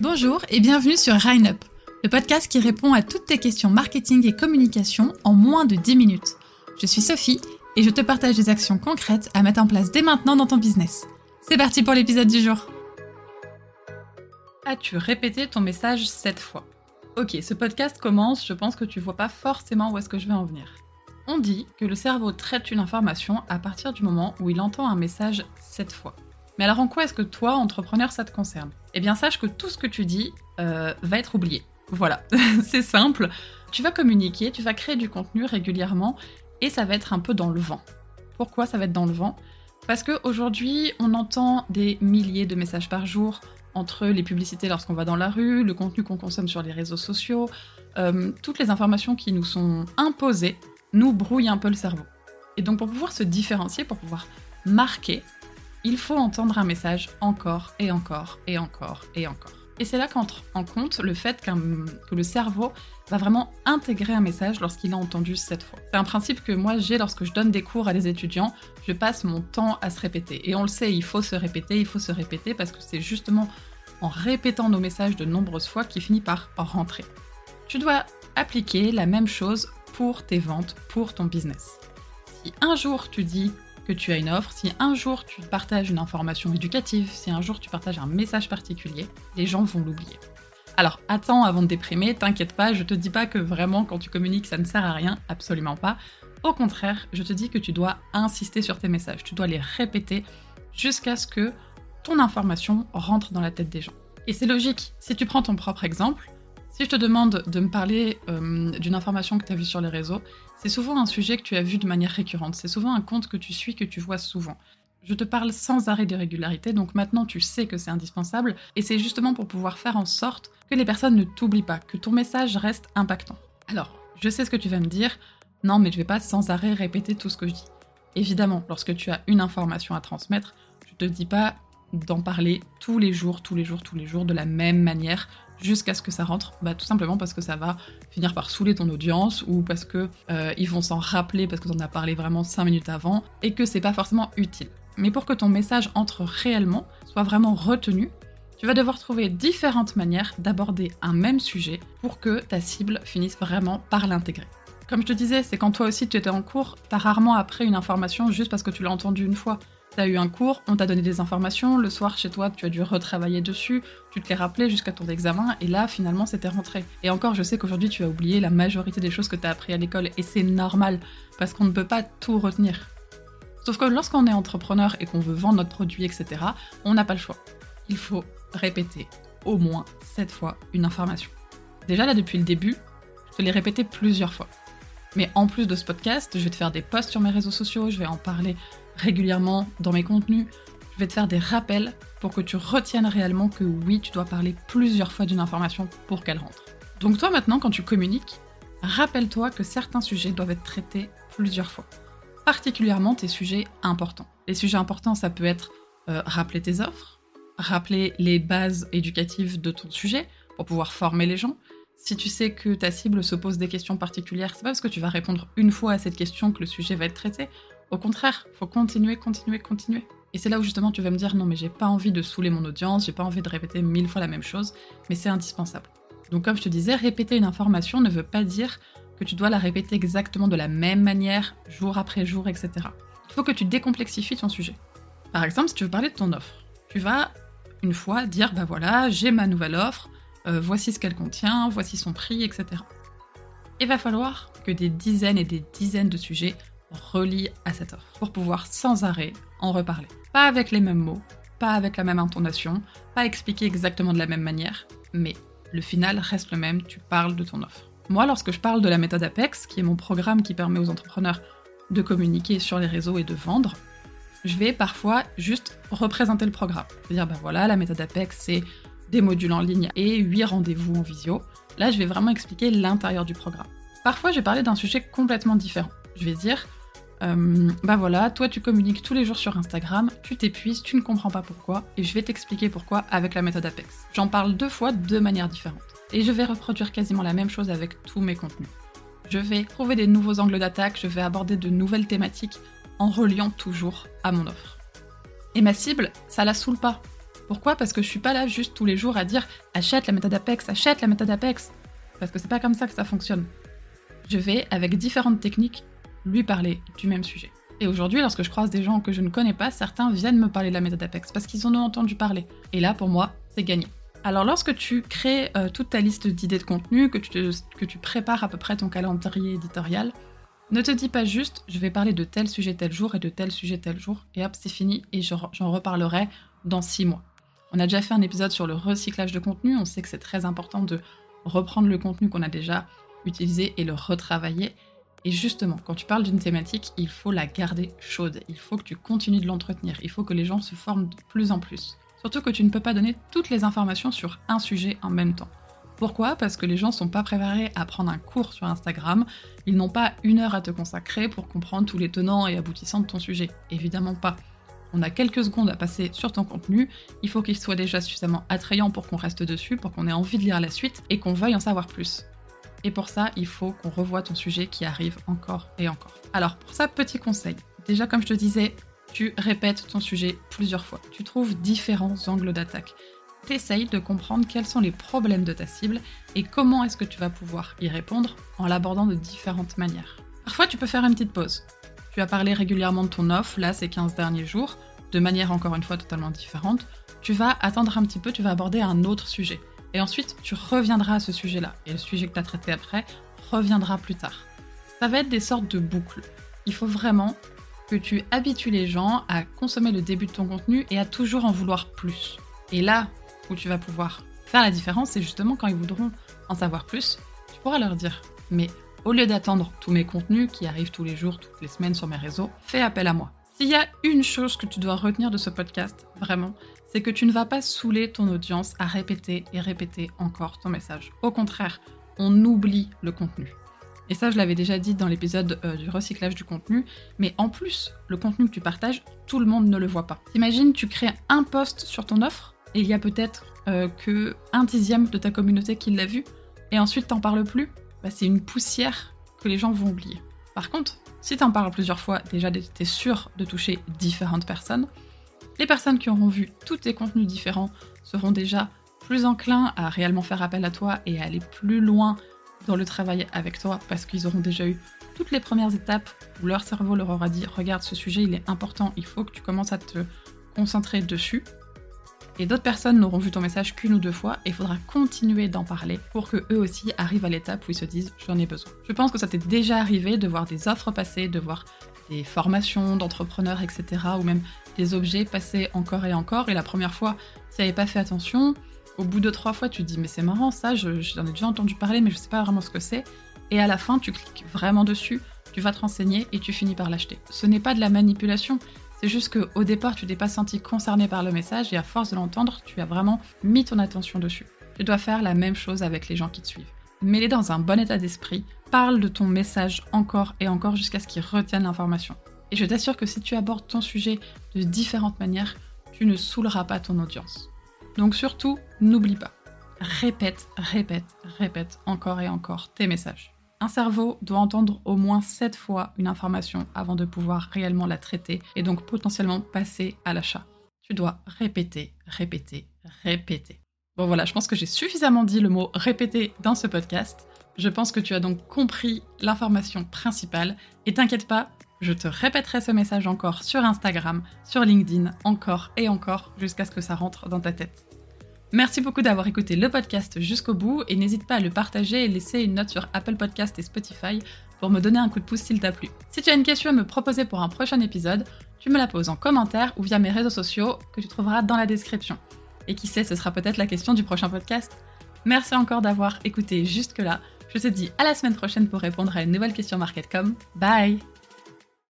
Bonjour et bienvenue sur Up, le podcast qui répond à toutes tes questions marketing et communication en moins de 10 minutes. Je suis Sophie et je te partage des actions concrètes à mettre en place dès maintenant dans ton business. C'est parti pour l'épisode du jour. As-tu répété ton message cette fois? Ok, ce podcast commence, je pense que tu vois pas forcément où est-ce que je vais en venir. On dit que le cerveau traite une information à partir du moment où il entend un message cette fois. Mais alors en quoi est-ce que toi, entrepreneur, ça te concerne? Eh bien sache que tout ce que tu dis euh, va être oublié. Voilà, c'est simple. Tu vas communiquer, tu vas créer du contenu régulièrement et ça va être un peu dans le vent. Pourquoi ça va être dans le vent? Parce qu'aujourd'hui, on entend des milliers de messages par jour entre les publicités lorsqu'on va dans la rue, le contenu qu'on consomme sur les réseaux sociaux, euh, toutes les informations qui nous sont imposées nous brouillent un peu le cerveau. Et donc pour pouvoir se différencier, pour pouvoir marquer, il faut entendre un message encore et encore et encore et encore. Et c'est là qu'entre en compte le fait que le cerveau va vraiment intégrer un message lorsqu'il a entendu cette fois. C'est un principe que moi j'ai lorsque je donne des cours à des étudiants, je passe mon temps à se répéter. Et on le sait, il faut se répéter, il faut se répéter parce que c'est justement en répétant nos messages de nombreuses fois qu'il finit par rentrer. Tu dois appliquer la même chose pour tes ventes, pour ton business. Si un jour tu dis tu as une offre, si un jour tu partages une information éducative, si un jour tu partages un message particulier, les gens vont l'oublier. Alors attends avant de déprimer, t'inquiète pas, je te dis pas que vraiment quand tu communiques ça ne sert à rien, absolument pas. Au contraire, je te dis que tu dois insister sur tes messages, tu dois les répéter jusqu'à ce que ton information rentre dans la tête des gens. Et c'est logique, si tu prends ton propre exemple, si je te demande de me parler euh, d'une information que tu as vue sur les réseaux, c'est souvent un sujet que tu as vu de manière récurrente, c'est souvent un compte que tu suis, que tu vois souvent. Je te parle sans arrêt de régularité, donc maintenant tu sais que c'est indispensable, et c'est justement pour pouvoir faire en sorte que les personnes ne t'oublient pas, que ton message reste impactant. Alors, je sais ce que tu vas me dire, non mais je vais pas sans arrêt répéter tout ce que je dis. Évidemment, lorsque tu as une information à transmettre, je te dis pas d'en parler tous les jours, tous les jours, tous les jours, de la même manière, jusqu'à ce que ça rentre bah, Tout simplement parce que ça va finir par saouler ton audience ou parce que euh, ils vont s'en rappeler parce que t'en as parlé vraiment 5 minutes avant et que c'est pas forcément utile. Mais pour que ton message entre réellement, soit vraiment retenu, tu vas devoir trouver différentes manières d'aborder un même sujet pour que ta cible finisse vraiment par l'intégrer. Comme je te disais, c'est quand toi aussi tu étais en cours, t'as rarement appris une information juste parce que tu l'as entendue une fois. T'as eu un cours, on t'a donné des informations, le soir chez toi tu as dû retravailler dessus, tu te les rappelais jusqu'à ton examen, et là finalement c'était rentré. Et encore, je sais qu'aujourd'hui tu as oublié la majorité des choses que t'as appris à l'école, et c'est normal, parce qu'on ne peut pas tout retenir. Sauf que lorsqu'on est entrepreneur et qu'on veut vendre notre produit, etc., on n'a pas le choix. Il faut répéter au moins 7 fois une information. Déjà là depuis le début, je te l'ai répété plusieurs fois. Mais en plus de ce podcast, je vais te faire des posts sur mes réseaux sociaux, je vais en parler régulièrement dans mes contenus. Je vais te faire des rappels pour que tu retiennes réellement que oui, tu dois parler plusieurs fois d'une information pour qu'elle rentre. Donc toi maintenant, quand tu communiques, rappelle-toi que certains sujets doivent être traités plusieurs fois. Particulièrement tes sujets importants. Les sujets importants, ça peut être euh, rappeler tes offres, rappeler les bases éducatives de ton sujet pour pouvoir former les gens. Si tu sais que ta cible se pose des questions particulières, c'est pas parce que tu vas répondre une fois à cette question que le sujet va être traité. Au contraire, faut continuer, continuer, continuer. Et c'est là où justement tu vas me dire non mais j'ai pas envie de saouler mon audience, j'ai pas envie de répéter mille fois la même chose, mais c'est indispensable. Donc comme je te disais, répéter une information ne veut pas dire que tu dois la répéter exactement de la même manière, jour après jour, etc. Il faut que tu décomplexifies ton sujet. Par exemple, si tu veux parler de ton offre, tu vas une fois dire bah voilà, j'ai ma nouvelle offre, euh, voici ce qu'elle contient, voici son prix, etc. Il va falloir que des dizaines et des dizaines de sujets relie à cette offre pour pouvoir sans arrêt en reparler. Pas avec les mêmes mots, pas avec la même intonation, pas expliqué exactement de la même manière, mais le final reste le même, tu parles de ton offre. Moi, lorsque je parle de la méthode Apex, qui est mon programme qui permet aux entrepreneurs de communiquer sur les réseaux et de vendre, je vais parfois juste représenter le programme. C'est-à-dire, ben voilà, la méthode Apex, c'est des modules en ligne et 8 rendez-vous en visio. Là, je vais vraiment expliquer l'intérieur du programme. Parfois, je vais parler d'un sujet complètement différent. Je vais dire, euh, bah voilà, toi tu communiques tous les jours sur Instagram, tu t'épuises, tu ne comprends pas pourquoi, et je vais t'expliquer pourquoi avec la méthode Apex. J'en parle deux fois de manière différente. Et je vais reproduire quasiment la même chose avec tous mes contenus. Je vais trouver des nouveaux angles d'attaque, je vais aborder de nouvelles thématiques en reliant toujours à mon offre. Et ma cible, ça la saoule pas. Pourquoi? Parce que je suis pas là juste tous les jours à dire achète la méthode Apex, achète la méthode Apex. Parce que c'est pas comme ça que ça fonctionne. Je vais, avec différentes techniques, lui parler du même sujet. Et aujourd'hui, lorsque je croise des gens que je ne connais pas, certains viennent me parler de la méthode Apex parce qu'ils en ont entendu parler. Et là, pour moi, c'est gagné. Alors lorsque tu crées euh, toute ta liste d'idées de contenu, que tu, que tu prépares à peu près ton calendrier éditorial, ne te dis pas juste je vais parler de tel sujet tel jour et de tel sujet tel jour, et hop, c'est fini, et j'en reparlerai dans six mois. On a déjà fait un épisode sur le recyclage de contenu, on sait que c'est très important de reprendre le contenu qu'on a déjà utilisé et le retravailler. Et justement, quand tu parles d'une thématique, il faut la garder chaude, il faut que tu continues de l'entretenir, il faut que les gens se forment de plus en plus. Surtout que tu ne peux pas donner toutes les informations sur un sujet en même temps. Pourquoi? Parce que les gens sont pas préparés à prendre un cours sur Instagram, ils n'ont pas une heure à te consacrer pour comprendre tous les tenants et aboutissants de ton sujet. Évidemment pas on a quelques secondes à passer sur ton contenu, il faut qu'il soit déjà suffisamment attrayant pour qu'on reste dessus, pour qu'on ait envie de lire la suite et qu'on veuille en savoir plus. Et pour ça, il faut qu'on revoie ton sujet qui arrive encore et encore. Alors pour ça, petit conseil. Déjà comme je te disais, tu répètes ton sujet plusieurs fois. Tu trouves différents angles d'attaque. T'essayes de comprendre quels sont les problèmes de ta cible et comment est-ce que tu vas pouvoir y répondre en l'abordant de différentes manières. Parfois, tu peux faire une petite pause. Tu as parlé régulièrement de ton offre, là, ces 15 derniers jours, de manière encore une fois totalement différente. Tu vas attendre un petit peu, tu vas aborder un autre sujet. Et ensuite, tu reviendras à ce sujet-là. Et le sujet que tu as traité après reviendra plus tard. Ça va être des sortes de boucles. Il faut vraiment que tu habitues les gens à consommer le début de ton contenu et à toujours en vouloir plus. Et là où tu vas pouvoir faire la différence, c'est justement quand ils voudront en savoir plus, tu pourras leur dire Mais au lieu d'attendre tous mes contenus qui arrivent tous les jours, toutes les semaines sur mes réseaux, fais appel à moi. S'il y a une chose que tu dois retenir de ce podcast, vraiment, c'est que tu ne vas pas saouler ton audience à répéter et répéter encore ton message. Au contraire, on oublie le contenu. Et ça, je l'avais déjà dit dans l'épisode euh, du recyclage du contenu, mais en plus, le contenu que tu partages, tout le monde ne le voit pas. Imagine, tu crées un post sur ton offre, et il y a peut-être euh, que un dixième de ta communauté qui l'a vu, et ensuite t'en parles plus. Bah, c'est une poussière que les gens vont oublier. Par contre, si tu en parles plusieurs fois, déjà tu es sûr de toucher différentes personnes. Les personnes qui auront vu tous tes contenus différents seront déjà plus enclins à réellement faire appel à toi et à aller plus loin dans le travail avec toi parce qu'ils auront déjà eu toutes les premières étapes où leur cerveau leur aura dit regarde ce sujet il est important, il faut que tu commences à te concentrer dessus et d'autres personnes n'auront vu ton message qu'une ou deux fois et il faudra continuer d'en parler pour que eux aussi arrivent à l'étape où ils se disent j'en ai besoin. Je pense que ça t'est déjà arrivé de voir des offres passer, de voir des formations d'entrepreneurs, etc. ou même des objets passer encore et encore et la première fois, tu n'avais pas fait attention, au bout de trois fois, tu te dis mais c'est marrant ça, j'en ai déjà entendu parler mais je sais pas vraiment ce que c'est. Et à la fin, tu cliques vraiment dessus, tu vas te renseigner et tu finis par l'acheter. Ce n'est pas de la manipulation, c'est juste qu'au départ, tu t'es pas senti concerné par le message et à force de l'entendre, tu as vraiment mis ton attention dessus. Tu dois faire la même chose avec les gens qui te suivent. Mets-les dans un bon état d'esprit, parle de ton message encore et encore jusqu'à ce qu'ils retiennent l'information. Et je t'assure que si tu abordes ton sujet de différentes manières, tu ne saouleras pas ton audience. Donc surtout, n'oublie pas. Répète, répète, répète encore et encore tes messages. Un cerveau doit entendre au moins 7 fois une information avant de pouvoir réellement la traiter et donc potentiellement passer à l'achat. Tu dois répéter, répéter, répéter. Bon voilà, je pense que j'ai suffisamment dit le mot répéter dans ce podcast. Je pense que tu as donc compris l'information principale et t'inquiète pas, je te répéterai ce message encore sur Instagram, sur LinkedIn, encore et encore jusqu'à ce que ça rentre dans ta tête. Merci beaucoup d'avoir écouté le podcast jusqu'au bout et n'hésite pas à le partager et laisser une note sur Apple Podcast et Spotify pour me donner un coup de pouce s'il t'a plu. Si tu as une question à me proposer pour un prochain épisode, tu me la poses en commentaire ou via mes réseaux sociaux que tu trouveras dans la description. Et qui sait, ce sera peut-être la question du prochain podcast. Merci encore d'avoir écouté jusque-là. Je te dis à la semaine prochaine pour répondre à une nouvelle question MarketCom. Bye